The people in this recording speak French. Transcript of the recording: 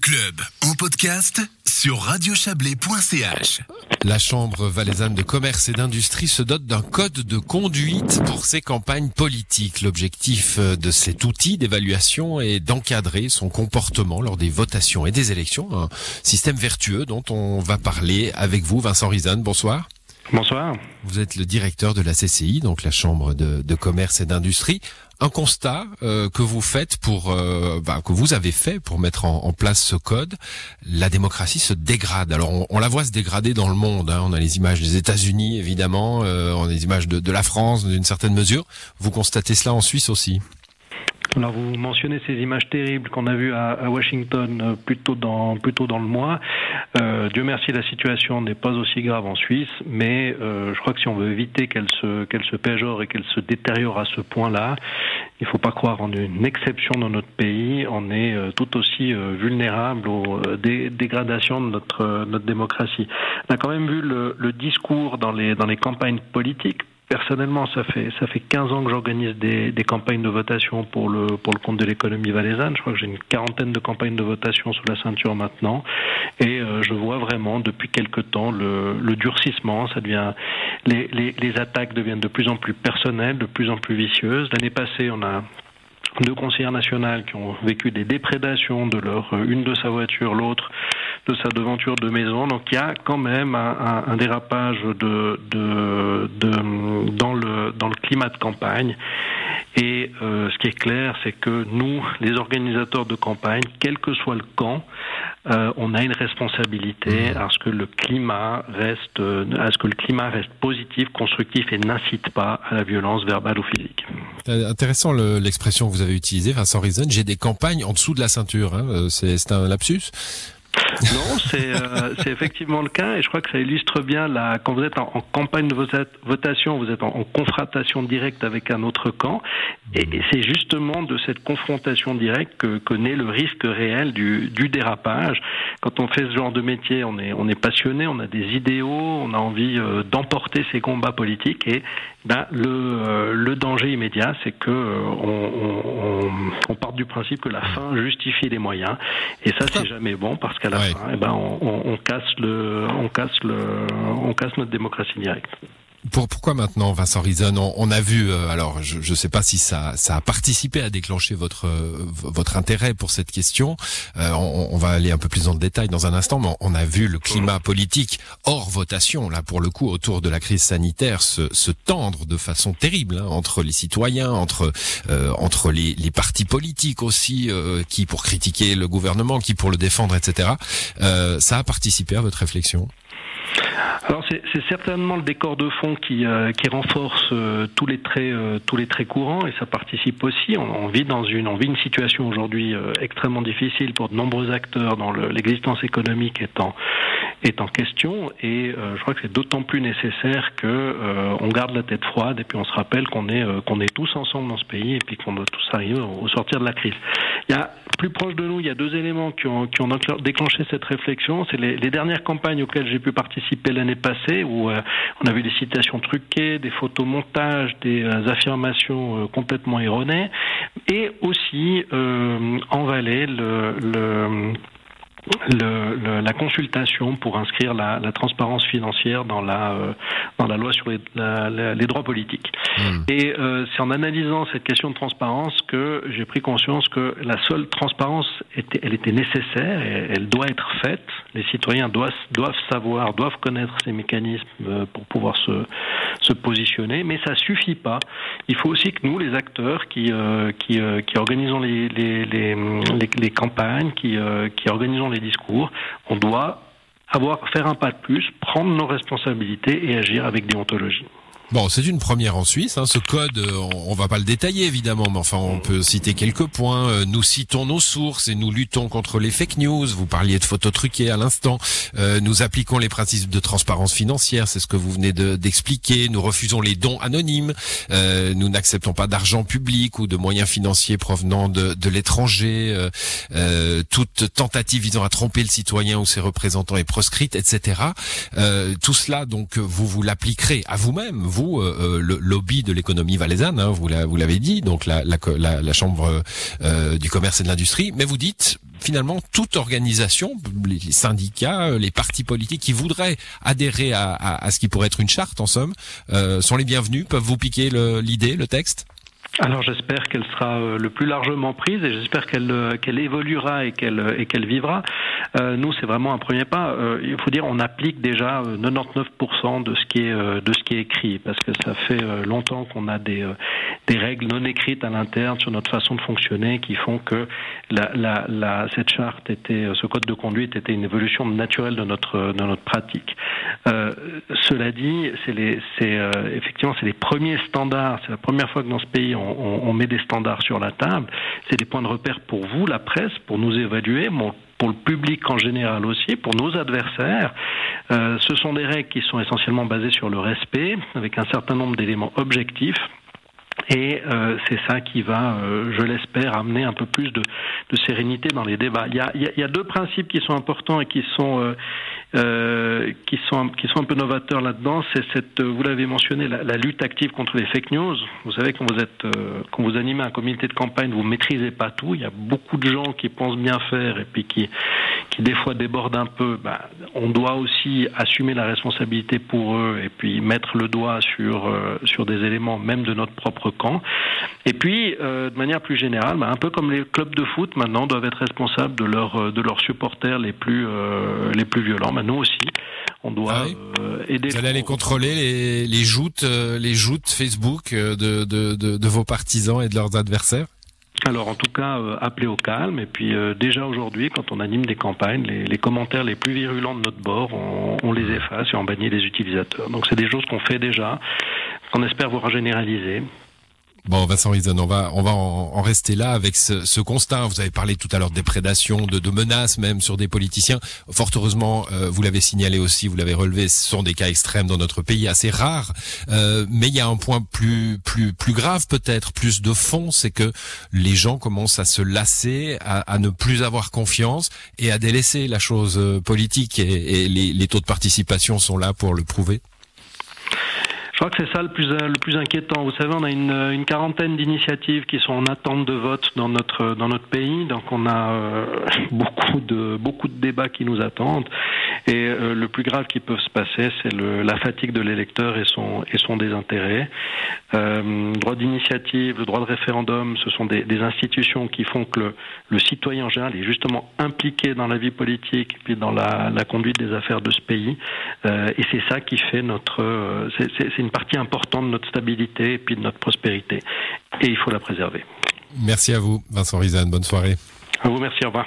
Club en podcast sur radiochablais.ch. La Chambre valaisanne de commerce et d'industrie se dote d'un code de conduite pour ses campagnes politiques. L'objectif euh, de cet outil d'évaluation est d'encadrer son comportement lors des votations et des élections. Un système vertueux dont on va parler avec vous, Vincent Rizan. Bonsoir. Bonsoir. Vous êtes le directeur de la CCI, donc la Chambre de, commerce et d'industrie. Un constat euh, que vous faites pour, euh, bah, que vous avez fait pour mettre en, place ce code, la démocratie se dégrade. Alors on, on la voit se dégrader dans le monde. Hein. On a les images des États-Unis évidemment, euh, on a les images de, de la France d'une certaine mesure. Vous constatez cela en Suisse aussi? Alors vous mentionnez ces images terribles qu'on a vues à, à, Washington euh, plutôt dans plutôt dans le mois. Euh, Dieu merci, la situation n'est pas aussi grave en Suisse, mais euh, je crois que si on veut éviter qu'elle se qu'elle se péjore et qu'elle se détériore à ce point-là, il ne faut pas croire en une exception dans notre pays. On est euh, tout aussi euh, vulnérable aux euh, dé dégradations de notre notre démocratie. On a quand même vu le, le discours dans les dans les campagnes politiques Personnellement, ça fait ça fait 15 ans que j'organise des, des, campagnes de votation pour le pour le compte de l'économie valaisanne. Je crois que j'ai une quarantaine de campagnes de votation sous la ceinture maintenant, et euh, je vois vraiment depuis quelque temps le, le durcissement. Ça devient les, les, les attaques deviennent de plus en plus personnelles, de plus en plus vicieuses. L'année passée, on a deux conseillères nationales qui ont vécu des déprédations de leur une de sa voiture, l'autre de sa devanture de maison. Donc il y a quand même un, un, un dérapage de, de, de, dans, le, dans le climat de campagne. Et euh, ce qui est clair, c'est que nous, les organisateurs de campagne, quel que soit le camp, euh, on a une responsabilité à ce que le climat reste, à ce que le climat reste positif, constructif et n'incite pas à la violence verbale ou physique. Intéressant l'expression que vous avez utilisée, Vincent Risen. J'ai des campagnes en dessous de la ceinture. Hein. C'est un lapsus. Non, c'est euh, effectivement le cas et je crois que ça illustre bien la quand vous êtes en, en campagne de votation, vous êtes en, en, confrontation directe avec un autre camp et, et c'est justement de cette confrontation directe que, que naît le risque réel du, du, dérapage. Quand on fait ce genre de métier, on est on est passionné, on a des idéaux, on a envie euh, d'emporter ces combats politiques et ben, le, euh, le danger immédiat, c'est que on, on, on part du principe que la fin justifie les moyens et ça c'est jamais bon parce qu'à la ouais. fin, eh ben, on, on, casse le, on casse le, on casse notre démocratie directe. Pour, pourquoi maintenant, Vincent Rison on, on, a vu, euh, alors je ne sais pas si ça, ça a participé à déclencher votre euh, votre intérêt pour cette question. Euh, on, on, va aller un peu plus dans le détail dans un instant, mais on a vu le climat politique hors votation, là pour le coup, autour de la crise sanitaire, se, se tendre de façon terrible hein, entre les citoyens, entre euh, entre les, les, partis politiques aussi, euh, qui pour critiquer le gouvernement, qui pour le défendre, etc. Euh, ça a participé à votre réflexion? Alors c'est certainement le décor de fond qui, euh, renforce euh, tous les traits euh, tous les traits courants et ça participe aussi. On, vit dans une on vit une situation aujourd'hui extrêmement difficile pour de nombreux acteurs dans l'existence économique étant est en question et je crois que c'est d'autant plus nécessaire que on garde la tête froide et puis on se rappelle qu'on est qu'on est tous ensemble dans ce pays et puis qu'on doit tous arriver au, sortir de la crise. Il y a plus proche de nous, il y a deux éléments qui ont, déclenché cette réflexion. C'est les, dernières campagnes auxquelles j'ai pu participer l'année passée où euh, on a vu des citations truquées, des photomontages, des euh, affirmations euh, complètement erronées. Et aussi en Valais le le, le, la consultation pour inscrire la, la transparence financière dans la, euh, dans la loi sur les, la, la, les droits politiques. Mmh. Et euh, c'est en analysant cette question de transparence que j'ai pris conscience que la seule transparence, était, elle était nécessaire et elle doit être faite. Les citoyens doivent, doivent savoir, doivent connaître ces mécanismes euh, pour pouvoir se, se positionner, mais ça suffit pas. Il faut aussi que nous, les acteurs qui, euh, qui, euh, qui organisons les, les, les, les, les campagnes, qui, euh, qui organisons les discours, on doit avoir faire un pas de plus, prendre nos responsabilités et agir avec déontologie. Bon, c'est une première en Suisse. Hein. Ce code, euh, on, on va pas le détailler évidemment, mais enfin, on peut citer quelques points. Euh, nous citons nos sources et nous luttons contre les fake news. Vous parliez de photos truquées à l'instant. Euh, nous appliquons les principes de transparence financière, c'est ce que vous venez d'expliquer. De, nous refusons les dons anonymes. Euh, nous n'acceptons pas d'argent public ou de moyens financiers provenant de, de l'étranger. Euh, toute tentative visant à tromper le citoyen ou ses représentants est proscrite, etc. tout cela, donc, vous vous l'appliquerez à vous-même vous, le lobby de l'économie valaisanne, hein, vous l'avez dit, donc la, la, chambre du commerce et de l'industrie, mais vous dites finalement toute organisation, les syndicats, les partis politiques qui voudraient adhérer à, ce qui pourrait être une charte en somme, euh, sont les bienvenus, peuvent vous piquer l'idée, le texte? Alors j'espère qu'elle sera euh, le plus largement prise et j'espère qu'elle euh, qu'elle évoluera et qu'elle et qu'elle vivra. Euh, nous, c'est vraiment un premier pas. Euh, il faut dire, on applique déjà 99% de ce qui est de ce qui est écrit parce que ça fait longtemps qu'on a des des règles non écrites à l'interne sur notre façon de fonctionner qui font que cette charte était, ce code de conduite était une évolution naturelle de notre de notre pratique. cela dit, c'est effectivement c'est les premiers standards. C'est la première fois que dans ce pays on, met des standards sur la table. C'est des points de repère pour vous, la presse, pour nous évaluer, pour le public en général aussi, pour nos adversaires. Euh, ce sont des règles qui sont essentiellement basées sur le respect, avec un certain nombre d'éléments objectifs. Et euh, c'est ça qui va, euh, je l'espère, amener un peu plus de, sérénité dans les débats. Il y, a, deux principes qui sont importants et qui sont qui sont qui sont un peu novateurs là-dedans, c'est cette, vous l'avez mentionné, la, la, lutte active contre les fake news. Vous savez quand vous êtes euh, quand vous animez un comité de campagne, vous maîtrisez pas tout. Il y a beaucoup de gens qui pensent bien faire et puis qui qui des fois débordent un peu. Bah, on doit aussi assumer la responsabilité pour eux et puis mettre le doigt sur euh, sur des éléments même de notre propre camp. Et puis euh, de manière plus générale, bah, un peu comme les clubs de foot maintenant doivent être responsables de leurs de leurs supporters les plus les plus violents nous aussi, on doit ah euh, aider. Vous allez aller contrôler les, les joutes, euh, les joutes Facebook euh, de, de, de, vos partisans et de leurs adversaires? Alors en tout cas, appeler au calme. Et puis déjà aujourd'hui, quand on anime des campagnes, les, les, commentaires les plus virulents de notre bord, on, on les efface et on bannit les utilisateurs. Donc c'est des choses qu'on fait déjà, qu'on espère voir généraliser. Bon, Vincent Rison, on va on va en, rester là avec ce, constat. Vous avez parlé tout à l'heure de déprédation, de, de, menaces même sur des politiciens. Fort heureusement, euh, vous l'avez signalé aussi, vous l'avez relevé, ce sont des cas extrêmes dans notre pays, assez rares. Euh, mais il y a un point plus plus plus grave peut-être, plus de fond, c'est que les gens commencent à se lasser, à, ne plus avoir confiance et à délaisser la chose euh, politique. Et, les taux de participation sont là pour le prouver. Crois que c'est ça le plus, le plus inquiétant. Vous savez, on a une, une quarantaine d'initiatives qui sont en attente de vote dans notre, dans notre pays. Donc on a euh, beaucoup, de, beaucoup de débats qui nous attendent. Et euh, le plus grave qui peut se passer, c'est la fatigue de l'électeur et son, et son désintérêt. Euh, droit d'initiative, le droit de référendum, ce sont des, des institutions qui font que le, le, citoyen en général est justement impliqué dans la vie politique et puis dans la, la conduite des affaires de ce pays. Euh, et c'est ça qui fait notre... Euh, c'est une partie importante de notre stabilité et puis de notre prospérité. Et il faut la préserver. Merci à vous, Vincent Rizan. Bonne soirée. À vous, merci. Au revoir.